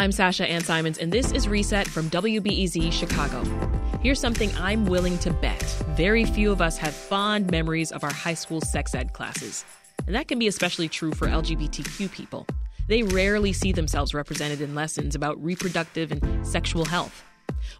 I'm Sasha Ann Simons, and this is Reset from WBEZ Chicago. Here's something I'm willing to bet very few of us have fond memories of our high school sex ed classes. And that can be especially true for LGBTQ people. They rarely see themselves represented in lessons about reproductive and sexual health.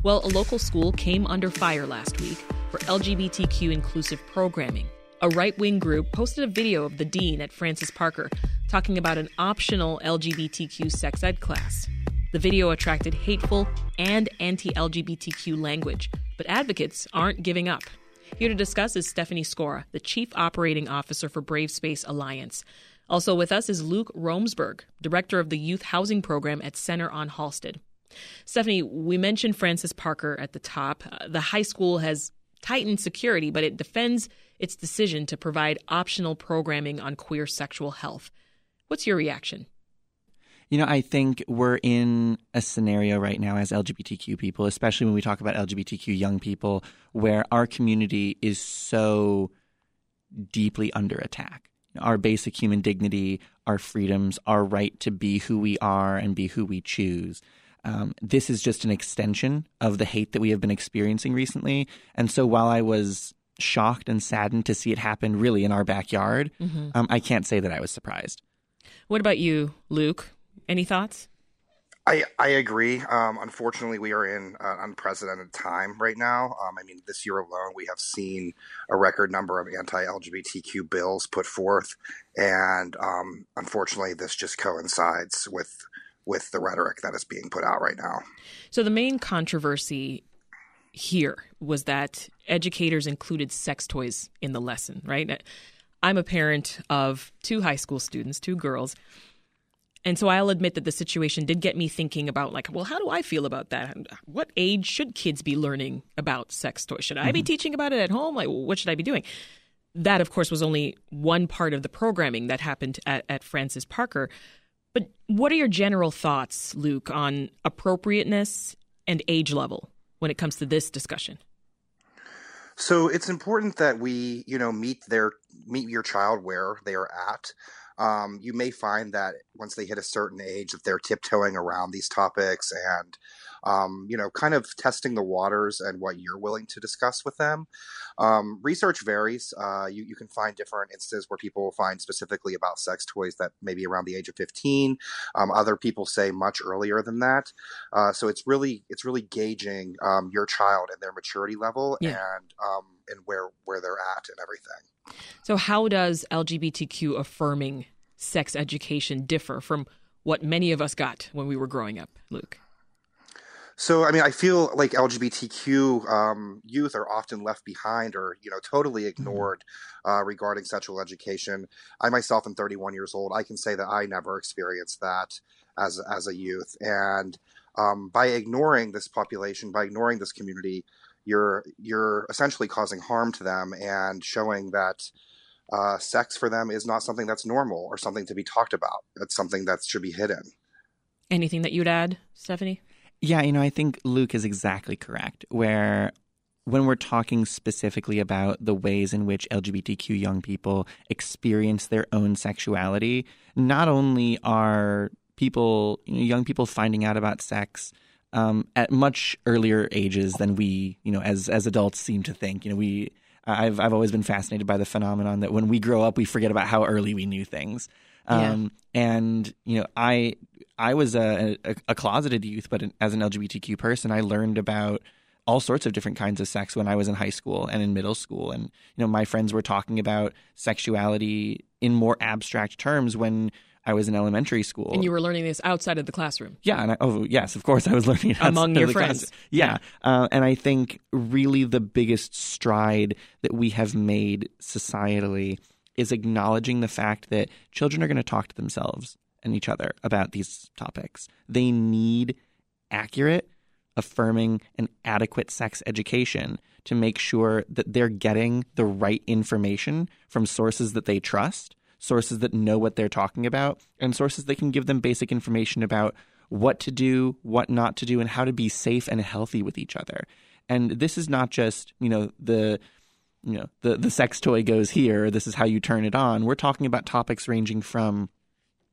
Well, a local school came under fire last week for LGBTQ inclusive programming. A right wing group posted a video of the dean at Francis Parker talking about an optional LGBTQ sex ed class. The video attracted hateful and anti LGBTQ language, but advocates aren't giving up. Here to discuss is Stephanie Skora, the Chief Operating Officer for Brave Space Alliance. Also with us is Luke Romsberg, Director of the Youth Housing Program at Center on Halsted. Stephanie, we mentioned Francis Parker at the top. Uh, the high school has tightened security, but it defends its decision to provide optional programming on queer sexual health. What's your reaction? You know, I think we're in a scenario right now as LGBTQ people, especially when we talk about LGBTQ young people, where our community is so deeply under attack. Our basic human dignity, our freedoms, our right to be who we are and be who we choose. Um, this is just an extension of the hate that we have been experiencing recently. And so while I was shocked and saddened to see it happen really in our backyard, mm-hmm. um, I can't say that I was surprised. What about you, Luke? Any thoughts? I, I agree. Um, unfortunately, we are in an unprecedented time right now. Um, I mean, this year alone, we have seen a record number of anti LGBTQ bills put forth. And um, unfortunately, this just coincides with, with the rhetoric that is being put out right now. So, the main controversy here was that educators included sex toys in the lesson, right? I'm a parent of two high school students, two girls. And so I'll admit that the situation did get me thinking about like, well, how do I feel about that? What age should kids be learning about sex toys? Should I mm-hmm. be teaching about it at home? Like, what should I be doing? That, of course, was only one part of the programming that happened at, at Francis Parker. But what are your general thoughts, Luke, on appropriateness and age level when it comes to this discussion? So it's important that we, you know, meet their meet your child where they are at um, you may find that once they hit a certain age that they're tiptoeing around these topics and um, you know kind of testing the waters and what you're willing to discuss with them. Um, research varies. Uh, you, you can find different instances where people find specifically about sex toys that maybe around the age of 15 um, other people say much earlier than that. Uh, so it's really it's really gauging um, your child and their maturity level yeah. and um, and where where they're at and everything. So, how does LGBTQ affirming sex education differ from what many of us got when we were growing up, Luke? So, I mean, I feel like LGBTQ um, youth are often left behind or, you know, totally mm-hmm. ignored uh, regarding sexual education. I myself am 31 years old. I can say that I never experienced that as as a youth, and um, by ignoring this population, by ignoring this community, you're you're essentially causing harm to them and showing that uh, sex for them is not something that's normal or something to be talked about. It's something that should be hidden. Anything that you'd add, Stephanie? Yeah, you know, I think Luke is exactly correct. Where when we're talking specifically about the ways in which LGBTQ young people experience their own sexuality, not only are people, you know, young people finding out about sex um, at much earlier ages than we, you know, as as adults seem to think. You know, we I've I've always been fascinated by the phenomenon that when we grow up, we forget about how early we knew things. Um, yeah. And you know, I I was a, a, a closeted youth, but as an LGBTQ person, I learned about all sorts of different kinds of sex when I was in high school and in middle school. And, you know, my friends were talking about sexuality in more abstract terms when I was in elementary school. And you were learning this outside of the classroom. Yeah. And I, oh, yes, of course, I was learning it among your friends. Classroom. Yeah. yeah. Uh, and I think really the biggest stride that we have made societally is acknowledging the fact that children are going to talk to themselves and each other about these topics. They need accurate, affirming, and adequate sex education to make sure that they're getting the right information from sources that they trust, sources that know what they're talking about, and sources that can give them basic information about what to do, what not to do, and how to be safe and healthy with each other. And this is not just, you know, the you know, the the sex toy goes here, this is how you turn it on. We're talking about topics ranging from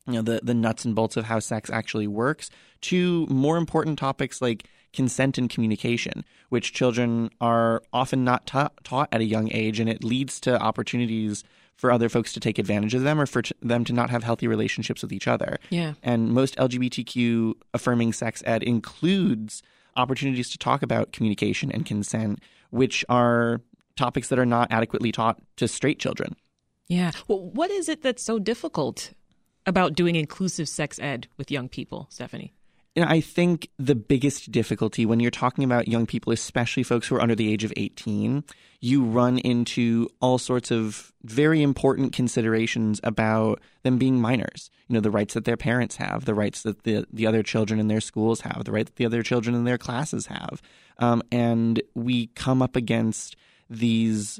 you know the the nuts and bolts of how sex actually works to more important topics like consent and communication which children are often not ta- taught at a young age and it leads to opportunities for other folks to take advantage of them or for t- them to not have healthy relationships with each other. Yeah. And most lgbtq affirming sex ed includes opportunities to talk about communication and consent which are topics that are not adequately taught to straight children. Yeah. Well what is it that's so difficult about doing inclusive sex ed with young people, Stephanie? You know, I think the biggest difficulty when you're talking about young people, especially folks who are under the age of 18, you run into all sorts of very important considerations about them being minors. You know, the rights that their parents have, the rights that the, the other children in their schools have, the rights that the other children in their classes have. Um, and we come up against these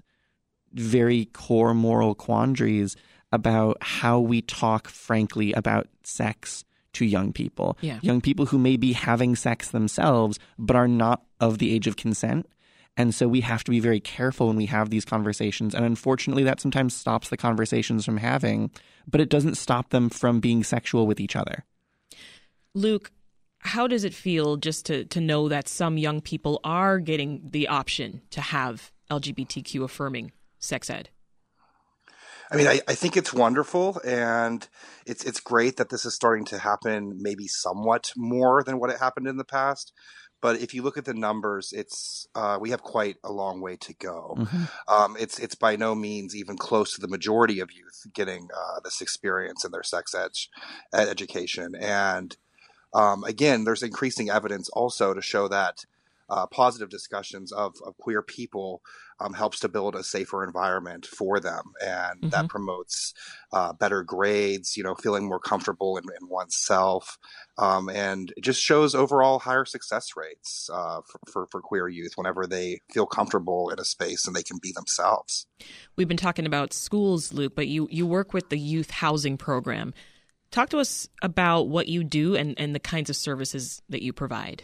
very core moral quandaries about how we talk frankly about sex to young people. Yeah. Young people who may be having sex themselves but are not of the age of consent. And so we have to be very careful when we have these conversations. And unfortunately, that sometimes stops the conversations from having, but it doesn't stop them from being sexual with each other. Luke, how does it feel just to, to know that some young people are getting the option to have LGBTQ affirming sex ed? I mean, I, I think it's wonderful, and it's it's great that this is starting to happen, maybe somewhat more than what it happened in the past. But if you look at the numbers, it's uh, we have quite a long way to go. Mm-hmm. Um, it's it's by no means even close to the majority of youth getting uh, this experience in their sex edge education. And um, again, there's increasing evidence also to show that uh, positive discussions of, of queer people um, helps to build a safer environment for them, and mm-hmm. that promotes uh, better grades. You know, feeling more comfortable in, in oneself, um, and it just shows overall higher success rates uh, for, for, for queer youth whenever they feel comfortable in a space and they can be themselves. We've been talking about schools, Luke, but you you work with the youth housing program. Talk to us about what you do and, and the kinds of services that you provide.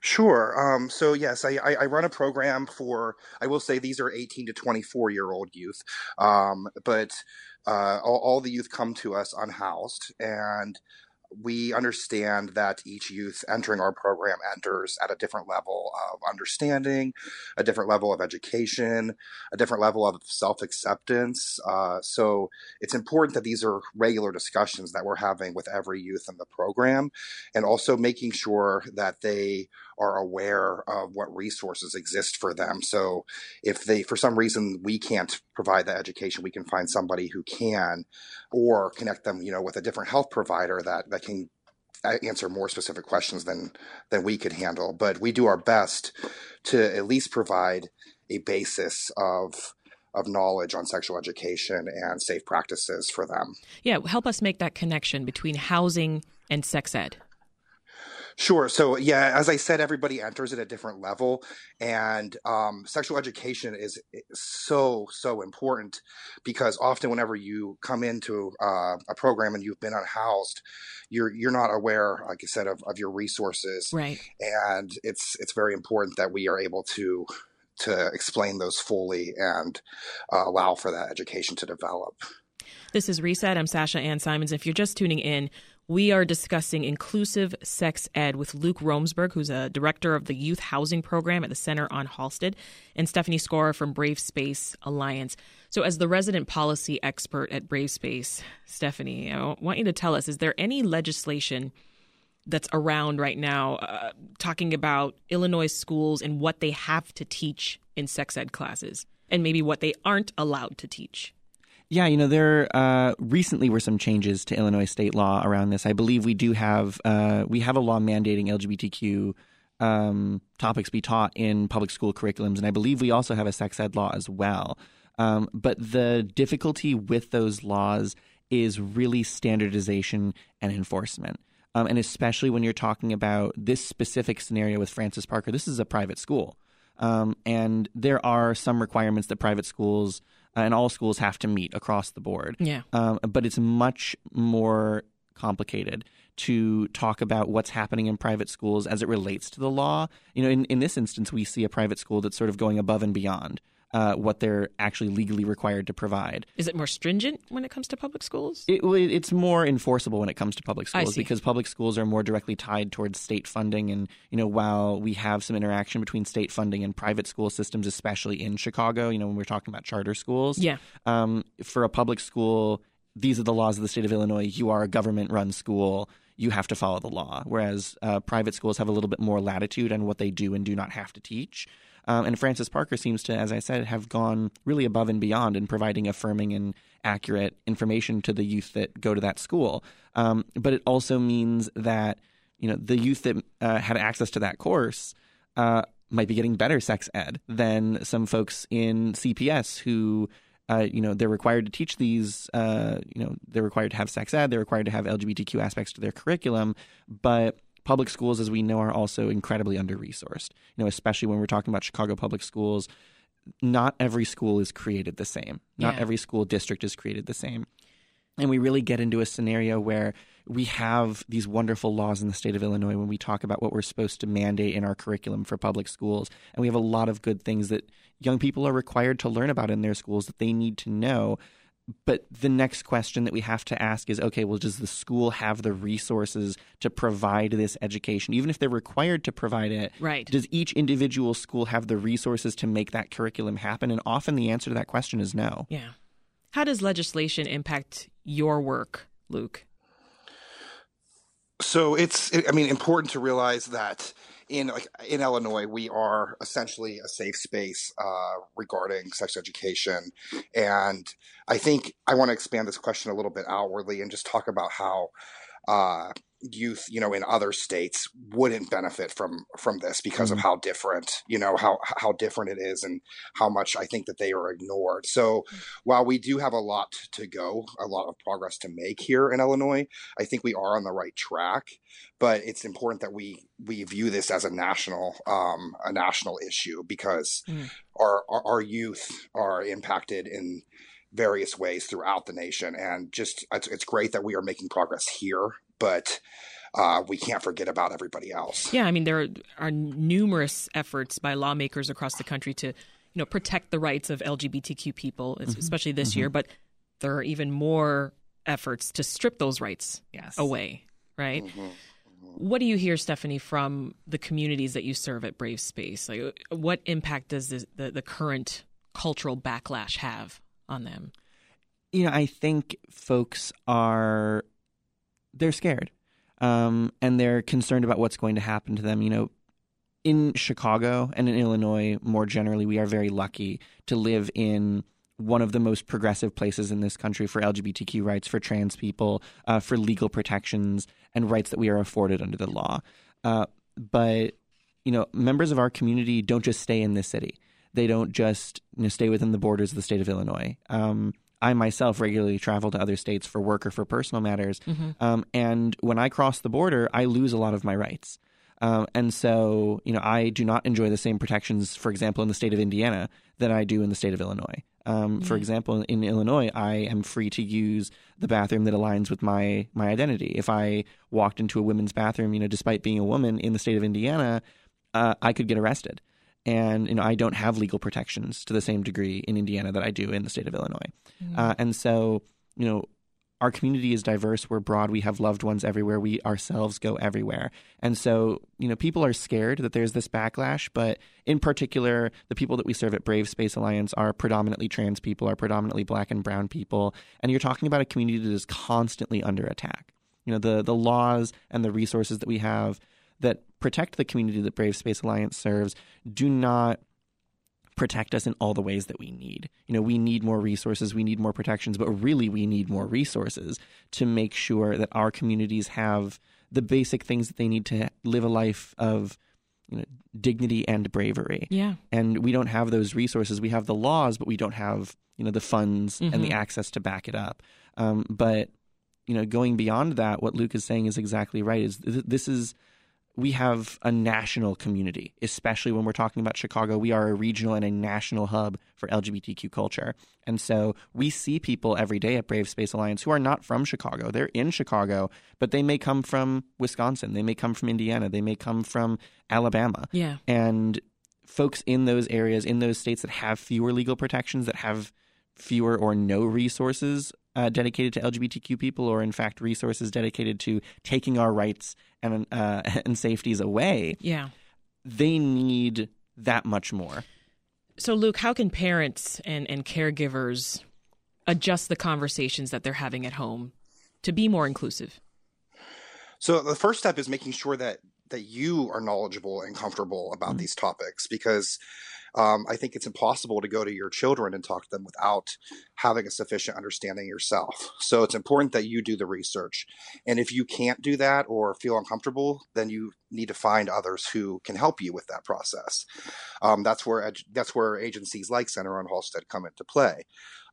Sure. Um, so yes, I, I, run a program for. I will say these are 18 to 24 year old youth, um, but uh, all, all, the youth come to us unhoused, and we understand that each youth entering our program enters at a different level of understanding, a different level of education, a different level of self acceptance. Uh, so it's important that these are regular discussions that we're having with every youth in the program and also making sure that they are aware of what resources exist for them. So if they, for some reason, we can't provide that education, we can find somebody who can or connect them, you know, with a different health provider that, that can answer more specific questions than than we could handle. But we do our best to at least provide a basis of of knowledge on sexual education and safe practices for them. Yeah, help us make that connection between housing and sex ed. Sure. So, yeah, as I said, everybody enters at a different level, and um, sexual education is so so important because often, whenever you come into uh, a program and you've been unhoused, you're you're not aware, like I said, of, of your resources, right? And it's it's very important that we are able to to explain those fully and uh, allow for that education to develop. This is Reset. I'm Sasha Ann Simons. If you're just tuning in, We are discussing inclusive sex ed with Luke Romsberg, who's a director of the Youth Housing Program at the Center on Halsted, and Stephanie Skora from Brave Space Alliance. So, as the resident policy expert at Brave Space, Stephanie, I want you to tell us is there any legislation that's around right now uh, talking about Illinois schools and what they have to teach in sex ed classes and maybe what they aren't allowed to teach? Yeah, you know, there uh, recently were some changes to Illinois state law around this. I believe we do have uh, we have a law mandating LGBTQ um, topics be taught in public school curriculums, and I believe we also have a sex ed law as well. Um, but the difficulty with those laws is really standardization and enforcement. Um, and especially when you're talking about this specific scenario with Francis Parker, this is a private school. Um, and there are some requirements that private schools and all schools have to meet across the board. Yeah. Um, but it's much more complicated to talk about what's happening in private schools as it relates to the law. You know, in, in this instance, we see a private school that's sort of going above and beyond uh, what they're actually legally required to provide. Is it more stringent when it comes to public schools? It, it's more enforceable when it comes to public schools because public schools are more directly tied towards state funding. And you know, while we have some interaction between state funding and private school systems, especially in Chicago, you know, when we're talking about charter schools, yeah, um, for a public school, these are the laws of the state of Illinois. You are a government-run school you have to follow the law. Whereas uh, private schools have a little bit more latitude on what they do and do not have to teach. Um, and Francis Parker seems to, as I said, have gone really above and beyond in providing affirming and accurate information to the youth that go to that school. Um, but it also means that you know the youth that uh, had access to that course uh, might be getting better sex ed than some folks in CPS who. Uh, you know they're required to teach these. Uh, you know they're required to have sex ed. They're required to have LGBTQ aspects to their curriculum, but public schools, as we know, are also incredibly under resourced. You know, especially when we're talking about Chicago public schools. Not every school is created the same. Not yeah. every school district is created the same. And we really get into a scenario where we have these wonderful laws in the state of Illinois when we talk about what we're supposed to mandate in our curriculum for public schools. And we have a lot of good things that young people are required to learn about in their schools that they need to know but the next question that we have to ask is okay, well, does the school have the resources to provide this education? Even if they're required to provide it, right. does each individual school have the resources to make that curriculum happen? And often the answer to that question is no. Yeah. How does legislation impact your work, Luke? So it's, I mean, important to realize that in like in Illinois, we are essentially a safe space uh, regarding sex education, and I think I want to expand this question a little bit outwardly and just talk about how uh, youth, you know, in other states wouldn't benefit from from this because mm-hmm. of how different, you know, how how different it is and how much I think that they are ignored. So while we do have a lot to go, a lot of progress to make here in Illinois, I think we are on the right track. But it's important that we we view this as a national um, a national issue because mm-hmm. our, our our youth are impacted in various ways throughout the nation. And just it's, it's great that we are making progress here, but uh, we can't forget about everybody else. Yeah, I mean there are numerous efforts by lawmakers across the country to, you know, protect the rights of LGBTQ people, mm-hmm. especially this mm-hmm. year. But there are even more efforts to strip those rights yes. away. Right. Mm-hmm. What do you hear, Stephanie, from the communities that you serve at Brave Space? Like, what impact does this, the the current cultural backlash have on them? You know, I think folks are they're scared, um, and they're concerned about what's going to happen to them. You know, in Chicago and in Illinois, more generally, we are very lucky to live in one of the most progressive places in this country for LGBTQ rights, for trans people, uh, for legal protections and rights that we are afforded under the law. Uh, but you know, members of our community don't just stay in this city they don't just you know, stay within the borders of the state of Illinois. Um, I myself regularly travel to other states for work or for personal matters, mm-hmm. um, and when I cross the border, I lose a lot of my rights. Um, and so, you know, I do not enjoy the same protections, for example, in the state of Indiana that I do in the state of Illinois. Um, For example, in Illinois, I am free to use the bathroom that aligns with my my identity. If I walked into a women's bathroom, you know, despite being a woman in the state of Indiana, uh, I could get arrested and you know I don't have legal protections to the same degree in Indiana that I do in the state of Illinois, mm-hmm. uh, and so you know our community is diverse. We're broad. We have loved ones everywhere. We ourselves go everywhere. And so, you know, people are scared that there's this backlash, but in particular, the people that we serve at Brave Space Alliance are predominantly trans people, are predominantly black and brown people. And you're talking about a community that is constantly under attack. You know, the, the laws and the resources that we have that protect the community that Brave Space Alliance serves do not protect us in all the ways that we need. You know, we need more resources, we need more protections, but really we need more resources to make sure that our communities have the basic things that they need to live a life of you know, dignity and bravery. Yeah. And we don't have those resources. We have the laws, but we don't have, you know, the funds Mm-hmm. and the access to back it up. Um, but, you know, going beyond that, what Luke is saying is exactly right. Is th- this is we have a national community, especially when we're talking about Chicago. We are a regional and a national hub for LGBTQ culture. And so we see people every day at Brave Space Alliance who are not from Chicago. They're in Chicago, but they may come from Wisconsin. They may come from Indiana. They may come from Alabama. Yeah. And folks in those areas, in those states that have fewer legal protections, that have fewer or no resources uh, dedicated to LGBTQ people, or in fact resources dedicated to taking our rights and uh, and safeties away, Yeah. they need that much more. So, Luke, how can parents and, and caregivers adjust the conversations that they're having at home to be more inclusive? So the first step is making sure that that you are knowledgeable and comfortable about Mm-hmm. these topics because um, I think it's impossible to go to your children and talk to them without having a sufficient understanding yourself. So it's important that you do the research. And if you can't do that or feel uncomfortable, then you need to find others who can help you with that process. Um, that's where that's where agencies like Center on Halsted come into play.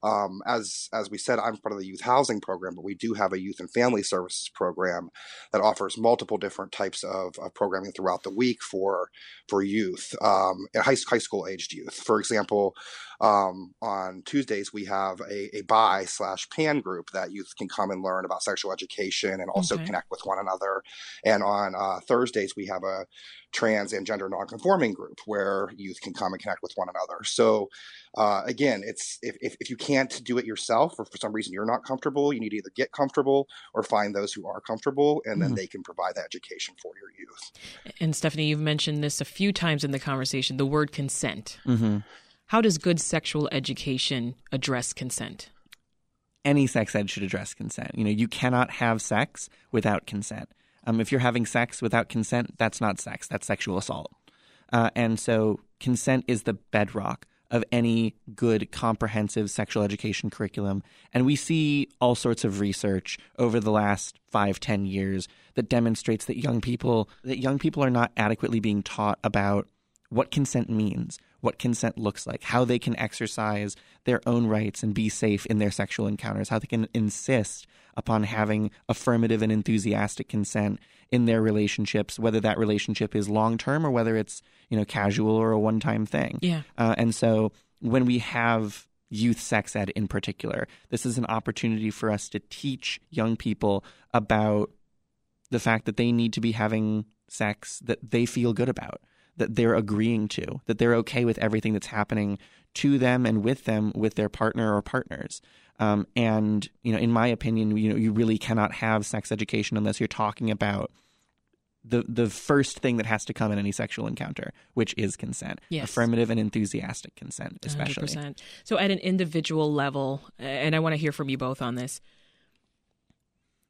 Um, as as we said, I'm part of the youth housing program, but we do have a youth and family services program that offers multiple different types of, of programming throughout the week for for youth, um, high, high school aged youth. For example, um, on Tuesdays we have a, a bi slash pan group that youth can come and learn about sexual education and also Okay. connect with one another. And on uh, Thursdays we have a trans and gender nonconforming group where youth can come and connect with one another. So uh, again, it's if, if, if you can't do it yourself or for some reason you're not comfortable, you need to either get comfortable or find those who are comfortable and then Mhm. they can provide that education for your youth. And Stephanie, you've mentioned this a few times in the conversation the word consent. Mm-hmm. How does good sexual education address consent? any sex ed should address consent. You know, you cannot have sex without consent. Um, if you're having sex without consent, that's not sex. That's sexual assault. Uh, and so, consent is the bedrock of any good, comprehensive sexual education curriculum. And we see all sorts of research over the last five, ten years that demonstrates that young people that young people are not adequately being taught about what consent means, what consent looks like, how they can exercise their own rights and be safe in their sexual encounters, how they can insist upon having affirmative and enthusiastic consent in their relationships, whether that relationship is long term or whether it's you know casual or a one time thing. Yeah. Uh, and so when we have youth sex ed in particular, this is an opportunity for us to teach young people about the fact that they need to be having sex that they feel good about, that they're agreeing to, that they're okay with everything that's happening to them and with them with their partner or partners. Um, and you know, in my opinion, you know, you really cannot have sex education unless you're talking about the the first thing that has to come in any sexual encounter, which is consent, Yes. affirmative and enthusiastic consent, especially. 100%. So, at an individual level, and I want to hear from you both on this,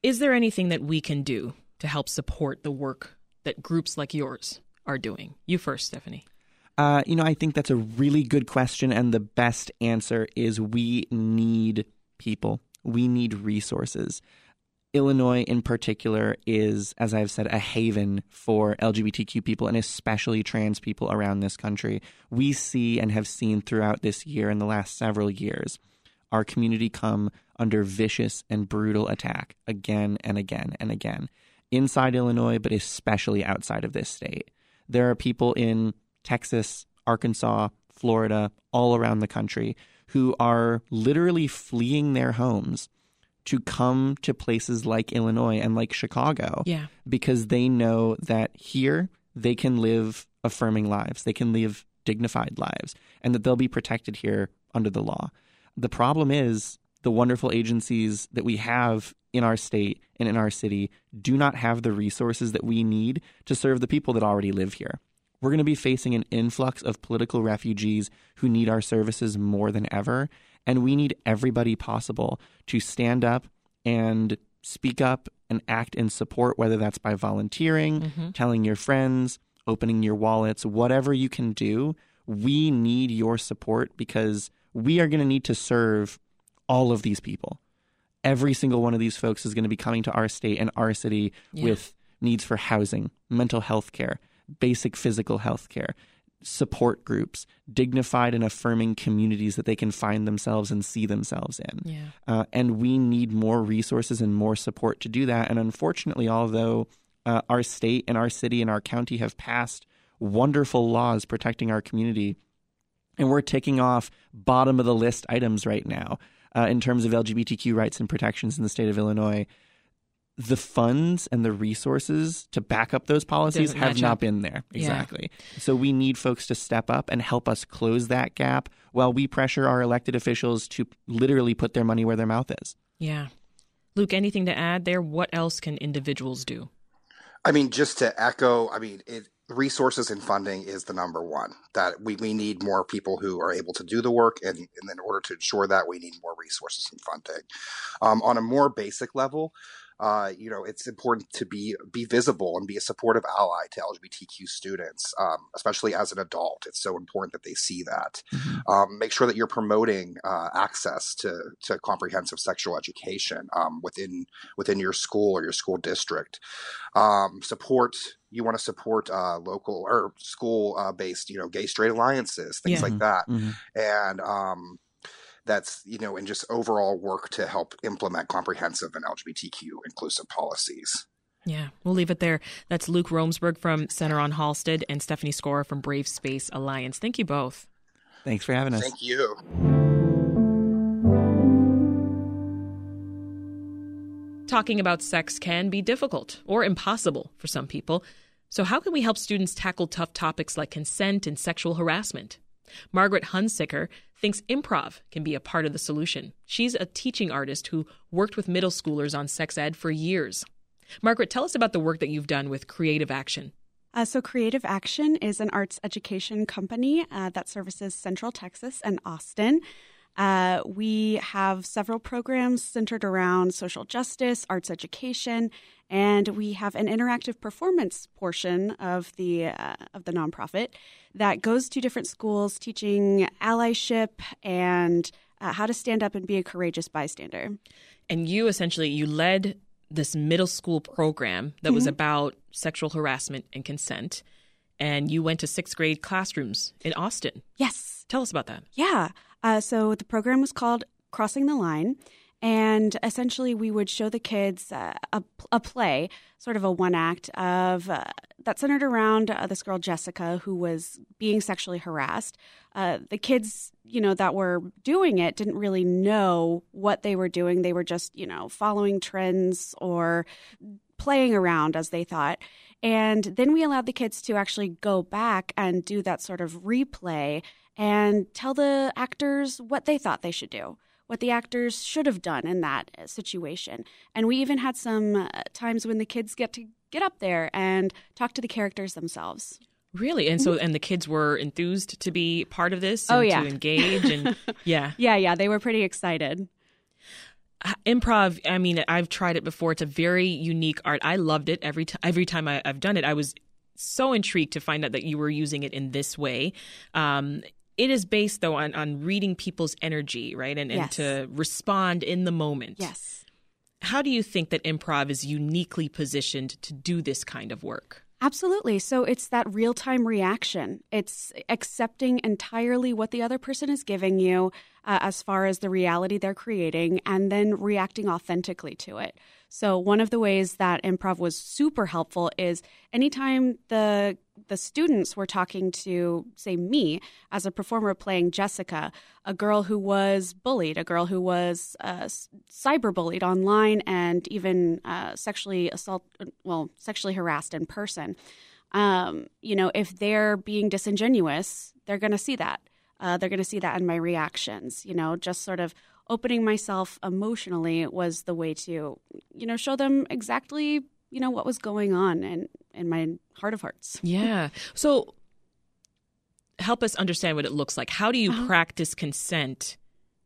is there anything that we can do to help support the work that groups like yours are doing? You first, Stephanie. Uh, you know, I think that's a really good question, and the best answer is we need people. We need resources. Illinois, in particular, is, as I've said, a haven for LGBTQ people and especially trans people around this country. We see and have seen throughout this year and the last several years our community come under vicious and brutal attack again and again and again inside Illinois, but especially outside of this state. There are people in Texas, Arkansas, Florida, all around the country who are literally fleeing their homes to come to places like Illinois and like Chicago Yeah. because they know that here they can live affirming lives, they can live dignified lives, and that they'll be protected here under the law. The problem is the wonderful agencies that we have in our state and in our city do not have the resources that we need to serve the people that already live here. We're going to be facing an influx of political refugees who need our services more than ever. And we need everybody possible to stand up and speak up and act in support, whether that's by volunteering, mm-hmm. telling your friends, opening your wallets, whatever you can do. We need your support because we are going to need to serve all of these people. Every single one of these folks is going to be coming to our state and our city yeah. with needs for housing, mental health care, basic physical health care, support groups, dignified and affirming communities that they can find themselves and see themselves in. Yeah. Uh, and we need more resources and more support to do that. And unfortunately, although uh, our state and our city and our county have passed wonderful laws protecting our community, and we're ticking off bottom of the list items right now uh, in terms of LGBTQ rights and protections in the state of Illinois the funds and the resources to back up those policies have not up. been there. Exactly. Yeah. So we need folks to step up and help us close that gap while we pressure our elected officials to literally put their money where their mouth is. Yeah. Luke, anything to add there? What else can individuals do? I mean, just to echo, I mean, it, resources and funding is the number one. That we, we need more people who are able to do the work, and, and in order to ensure that, we need more resources and funding. Um, on a more basic level, uh, you know, it's important to be be visible and be a supportive ally to LGBTQ students, um, especially as an adult. It's so important that they see that. Mm-hmm. Um, make sure that you're promoting uh, access to to comprehensive sexual education um, within within your school or your school district. Um, support you want to support uh, local or school uh, based, you know, gay straight alliances, things yeah. like that, mm-hmm. and um, that's you know and just overall work to help implement comprehensive and lgbtq inclusive policies yeah, we'll leave it there. That's Luke Romsberg from Center on Halsted and Stephanie Skora from Brave Space Alliance. Thank you both. Thanks for having us. Thank you. Talking about sex can be difficult or impossible for some people. So, how can we help students tackle tough topics like consent and sexual harassment? Margaret Hunsicker thinks improv can be a part of the solution. She's a teaching artist who worked with middle schoolers on sex ed for years. Margaret, tell us about the work that you've done with Creative Action. Uh, so, Creative Action is an arts education company uh, that services Central Texas and Austin. Uh, we have several programs centered around social justice, arts education, and we have an interactive performance portion of the uh, of the nonprofit that goes to different schools, teaching allyship and uh, how to stand up and be a courageous bystander. And you essentially you led this middle school program that mm-hmm. was about sexual harassment and consent, and you went to sixth grade classrooms in Austin. Yes, tell us about that. Yeah, uh, so the program was called Crossing the Line, and essentially, we would show the kids uh, a, a, play, sort of a one act of uh, that centered around uh, this girl Jessica who was being sexually harassed. Uh, the kids, you know, that were doing it didn't really know what they were doing. They were just, you know, following trends or playing around as they thought. And then we allowed the kids to actually go back and do that sort of replay and tell the actors what they thought they should do what the actors should have done in that uh, situation. And we even had some uh, times when the kids get to get up there and talk to the characters themselves. Really? And so, and the kids were enthused to be part of this oh, yeah. to engage. And yeah. yeah, yeah. They were pretty excited. Improv, I mean, I've tried it before. It's a very unique art. I loved it every, t- every time I, have done it. I was so intrigued to find out that you were using it in this way. Um, it is based though on on reading people's energy, right? And and yes. to respond in the moment. Yes. How do you think that improv is uniquely positioned to do this kind of work? Absolutely. So it's that real time reaction. It's accepting entirely what the other person is giving you uh, as far as the reality they're creating and then reacting authentically to it. So one of the ways that improv was super helpful is anytime the the students were talking to say me as a performer playing Jessica, a girl who was bullied, a girl who was uh, cyberbullied online and even uh, sexually assault well, sexually harassed in person. Um, you know, if they're being disingenuous, they're going to see that. Uh, they're going to see that in my reactions, you know, just sort of opening myself emotionally was the way to, you know, show them exactly, you know, what was going on in, in my heart of hearts. Yeah. So help us understand what it looks like. How do you Uh-huh. practice consent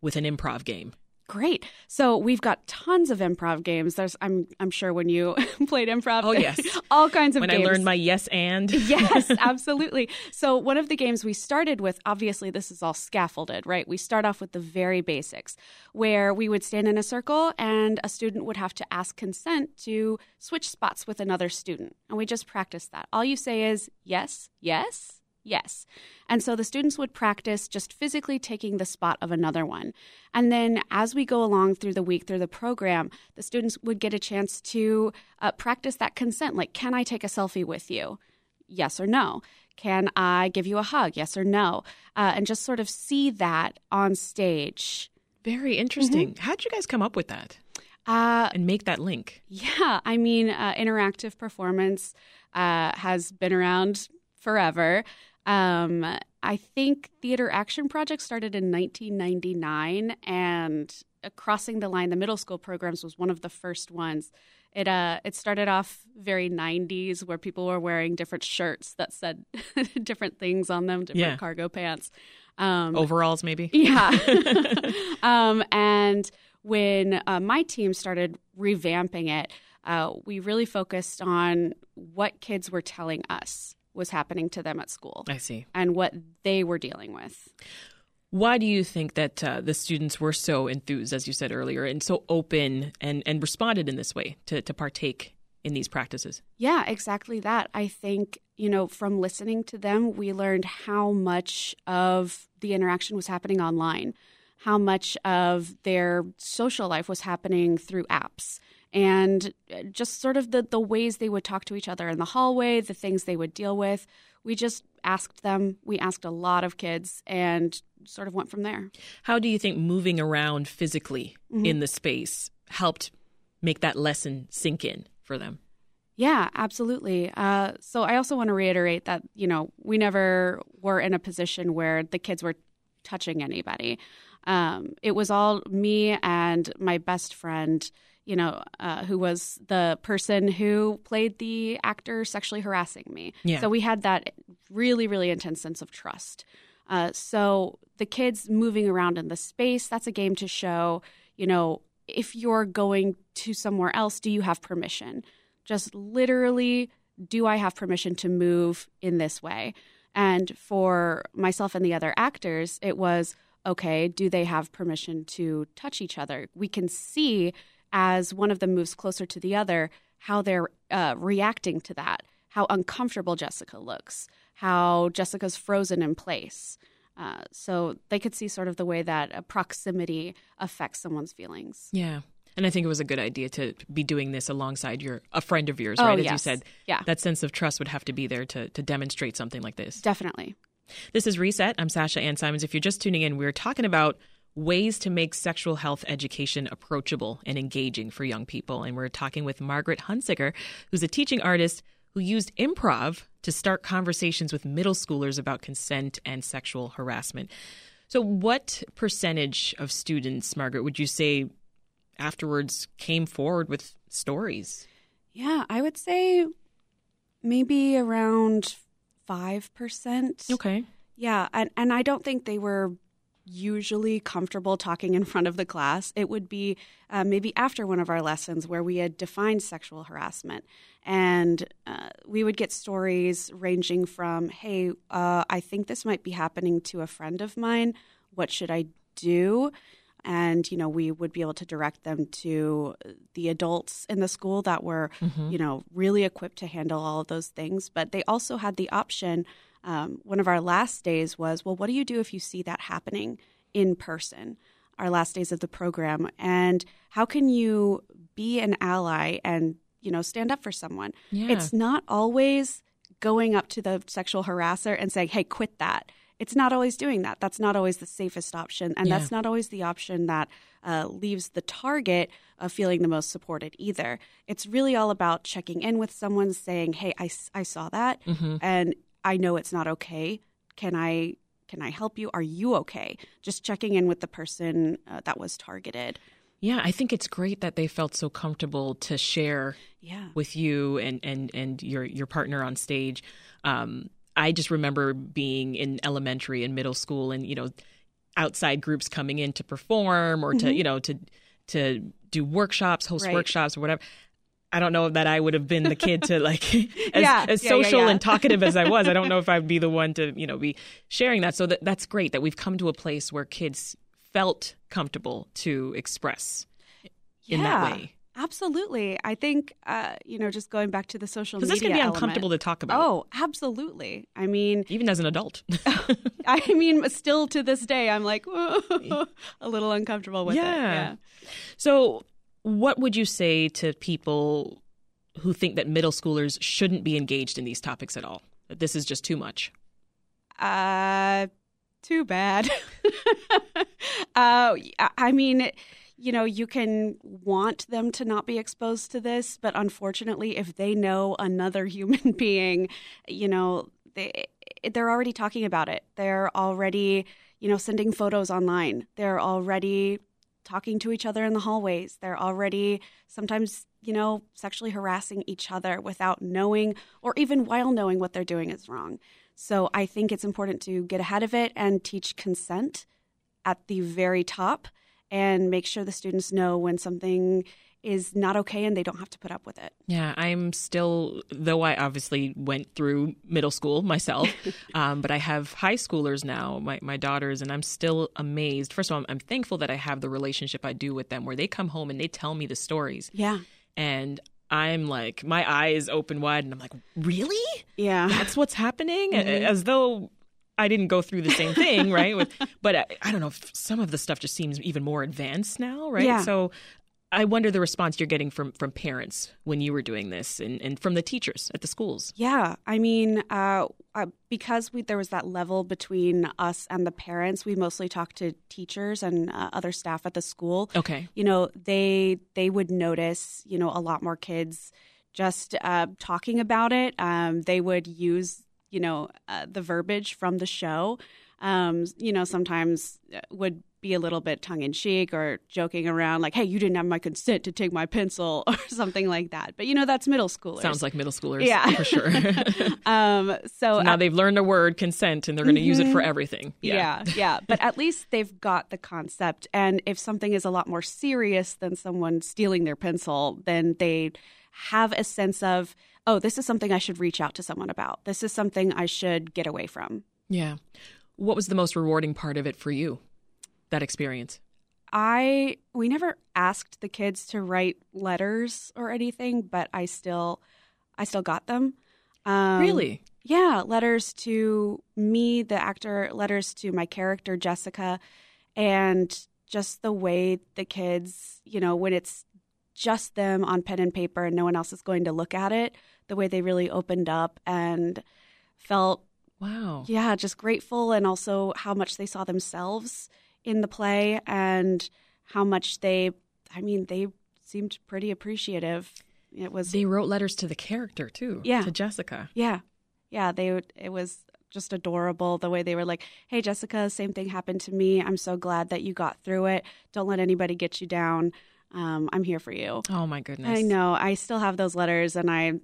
with an improv game? Great. So we've got tons of improv games. There's, I'm, I'm sure when you played improv, Oh, yes. all kinds of When games. I learned my yes and. yes, absolutely. So, one of the games we started with, obviously, this is all scaffolded, right? We start off with the very basics, where we would stand in a circle and a student would have to ask consent to switch spots with another student. And we just practice that. All you say is yes, yes, yes. And so the students would practice just physically taking the spot of another one. And then as we go along through the week, through the program, the students would get a chance to uh, practice that consent. Like, can I take a selfie with you? Yes or no. Can I give you a hug? Yes or no. Uh, and just sort of see that on stage. Very interesting. How'd you guys come up with that Uh, and make that link? Yeah, I mean, uh, interactive performance uh, has been around forever. Um, I think Theater Action Project started in 1999, and Crossing the Line, the middle school programs, was one of the first ones. It uh, it started off very 90s, where people were wearing different shirts that said different things on them, different Yeah. cargo pants. Um, Overalls, maybe? yeah. um, and when uh, my team started revamping it, uh, we really focused on what kids were telling us was happening to them at school I see. and what they were dealing with. Why do you think that uh, the students were so enthused, as you said earlier, and so open and, and responded in this way to, to partake in these practices? Yeah, exactly that. I think, you know, from listening to them, we learned how much of the interaction was happening online, how much of their social life was happening through apps, and uh, just sort of the, the ways they would talk to each other in the hallway, the things they would deal with. We just asked them, we asked a lot of kids, and sort of went from there. How do you think moving around physically Mm-hmm. in the space helped make that lesson sink in for them? Yeah, absolutely. Uh, so I also want to reiterate that, you know, we never were in a position where the kids were touching anybody. Um, it was all me and my best friend, you know, uh, who was the person who played the actor sexually harassing me. Yeah. So we had that really, really intense sense of trust. Uh, so the kids moving around in the space, that's a game to show, you know, if you're going to somewhere else, do you have permission? Just literally, do I have permission to move in this way? And for myself and the other actors, it was okay, do they have permission to touch each other? We can see as one of them moves closer to the other how they're uh, reacting to that, how uncomfortable Jessica looks, how Jessica's frozen in place. Uh, so they could see sort of the way that a proximity affects someone's feelings. Yeah. And I think it was a good idea to be doing this alongside your a friend of yours, Oh, right? As you said, Yeah. that sense of trust would have to be there to to demonstrate something like this. Definitely. This is Reset. I'm Sasha Ann Simons. If you're just tuning in, we're talking about ways to make sexual health education approachable and engaging for young people. And we're talking with Margaret Hunsicker, who's a teaching artist who used improv to start conversations with middle schoolers about consent and sexual harassment. So, what percentage of students, Margaret, would you say afterwards came forward with stories? Yeah, I would say maybe around 5%. Okay. Yeah, and, and I don't think they were usually comfortable talking in front of the class. It would be uh, maybe after one of our lessons where we had defined sexual harassment. And uh, we would get stories ranging from, hey, uh, I think this might be happening to a friend of mine. What should I do? And, you know, we would be able to direct them to the adults in the school that were, you know, really equipped to handle all of those things. But they also had the option um, one of our last days was, well, what do you do if you see that happening in person? Our last days of the program, and how can you be an ally and you know stand up for someone? Yeah. It's not always going up to the sexual harasser and saying, "Hey, quit that." It's not always doing that. That's not always the safest option, and Yeah. that's not always the option that uh, leaves the target of feeling the most supported either. It's really all about checking in with someone, saying, "Hey, I, I saw that, Mm-hmm. and I know it's not okay. Can I Can I help you? Are you okay? Just checking in with the person uh, that was targeted. Yeah, I think it's great that they felt so comfortable to share Yeah. with you and and and your your partner on stage. Um, I just remember being in elementary and middle school, and you know, outside groups coming in to perform or to you know to to do workshops, host Right. workshops or whatever. I don't know that I would have been the kid to like as, Yeah, as yeah, yeah, social yeah. and talkative as I was. I don't know if I'd be the one to you know be sharing that. So that that's great that we've come to a place where kids felt comfortable to express in that Yeah, way. Absolutely. I think, uh, you know, just going back to the social Because this can be element- uncomfortable to talk about. Oh, absolutely. I mean, even as an adult. I mean, still to this day, I'm like a little uncomfortable with it. Yeah. So, what would you say to people who think that middle schoolers shouldn't be engaged in these topics at all? That this is just too much. Uh, too bad. uh, I mean, you know, you can want them to not be exposed to this, but unfortunately, if they know another human being, you know, they they're already talking about it. They're already, you know, sending photos online. They're already talking to each other in the hallways. They're already sometimes, you know, sexually harassing each other without knowing or even while knowing what they're doing is wrong. So I think it's important to get ahead of it and teach consent at the very top and make sure the students know when something is not okay and they don't have to put up with it. Yeah, I'm still, though I obviously went through middle school myself, um, but I have high schoolers now, my, my daughters, and I'm still amazed. First of all, I'm, I'm thankful that I have the relationship I do with them where they come home and they tell me the stories. Yeah. And I'm like, my eyes open wide, and I'm like, really? Yeah. that's what's happening as though i didn't go through the same thing right with but I, I don't know if some of the stuff just seems even more advanced now right Yeah. so i wonder the response you're getting from from parents when you were doing this and, and from the teachers at the schools Yeah, I mean, uh, uh, because we, there was that level between us and the parents, we mostly talked to teachers and uh, other staff at the school. okay You know, they they would notice, you know, a lot more kids just uh, talking about it. Um, they would use, you know, uh, the verbiage from the show. Um, you know, sometimes uh, would be a little bit tongue in cheek or joking around, like, "Hey, you didn't have my consent to take my pencil," or something like that. But you know, that's middle schoolers. sounds like middle schoolers Yeah. for sure um, so So now uh, they've learned the word consent and they're going to use it for everything yeah, yeah. But at least they've got the concept. And if something is a lot more serious than someone stealing their pencil, then they have a sense of, oh, this is something I should reach out to someone about. This is something I should get away from. yeah what was the most rewarding part of it for you that experience I we never asked the kids to write letters or anything, but I still I still got them. Um, really Yeah, letters to me, the actor, letters to my character, Jessica, and just the way the kids, you know, when it's just them on pen and paper and no one else is going to look at it, the way they really opened up and felt, wow yeah, just grateful and also how much they saw themselves in the play and how much they, I mean, they seemed pretty appreciative. It was they wrote letters to the character too Yeah. to jessica Yeah. Yeah, They, it was just adorable the way they were like, "Hey Jessica, same thing happened to me. I'm so glad that you got through it. Don't let anybody get you down. Um, I'm here for you." oh my goodness I know. I still have those letters and I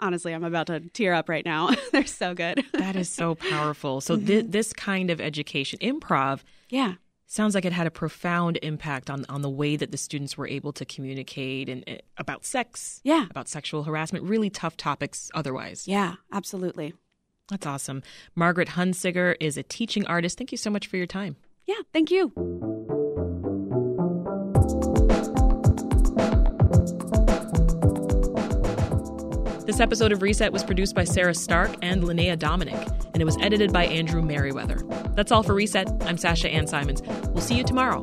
honestly I'm about to tear up right now. They're so good. That is so powerful. So thi- this kind of education, improv, yeah. sounds like it had a profound impact on on the way that the students were able to communicate and uh, about sex, Yeah. about sexual harassment, really tough topics otherwise. Yeah, absolutely. That's awesome. Margaret Hunsiger is a teaching artist. Thank you so much for your time. Yeah, thank you. This episode of Reset was produced by Sarah Stark and Linnea Dominic, and it was edited by Andrew Merriweather. That's all for Reset. I'm Sasha Ann Simons. We'll see you tomorrow.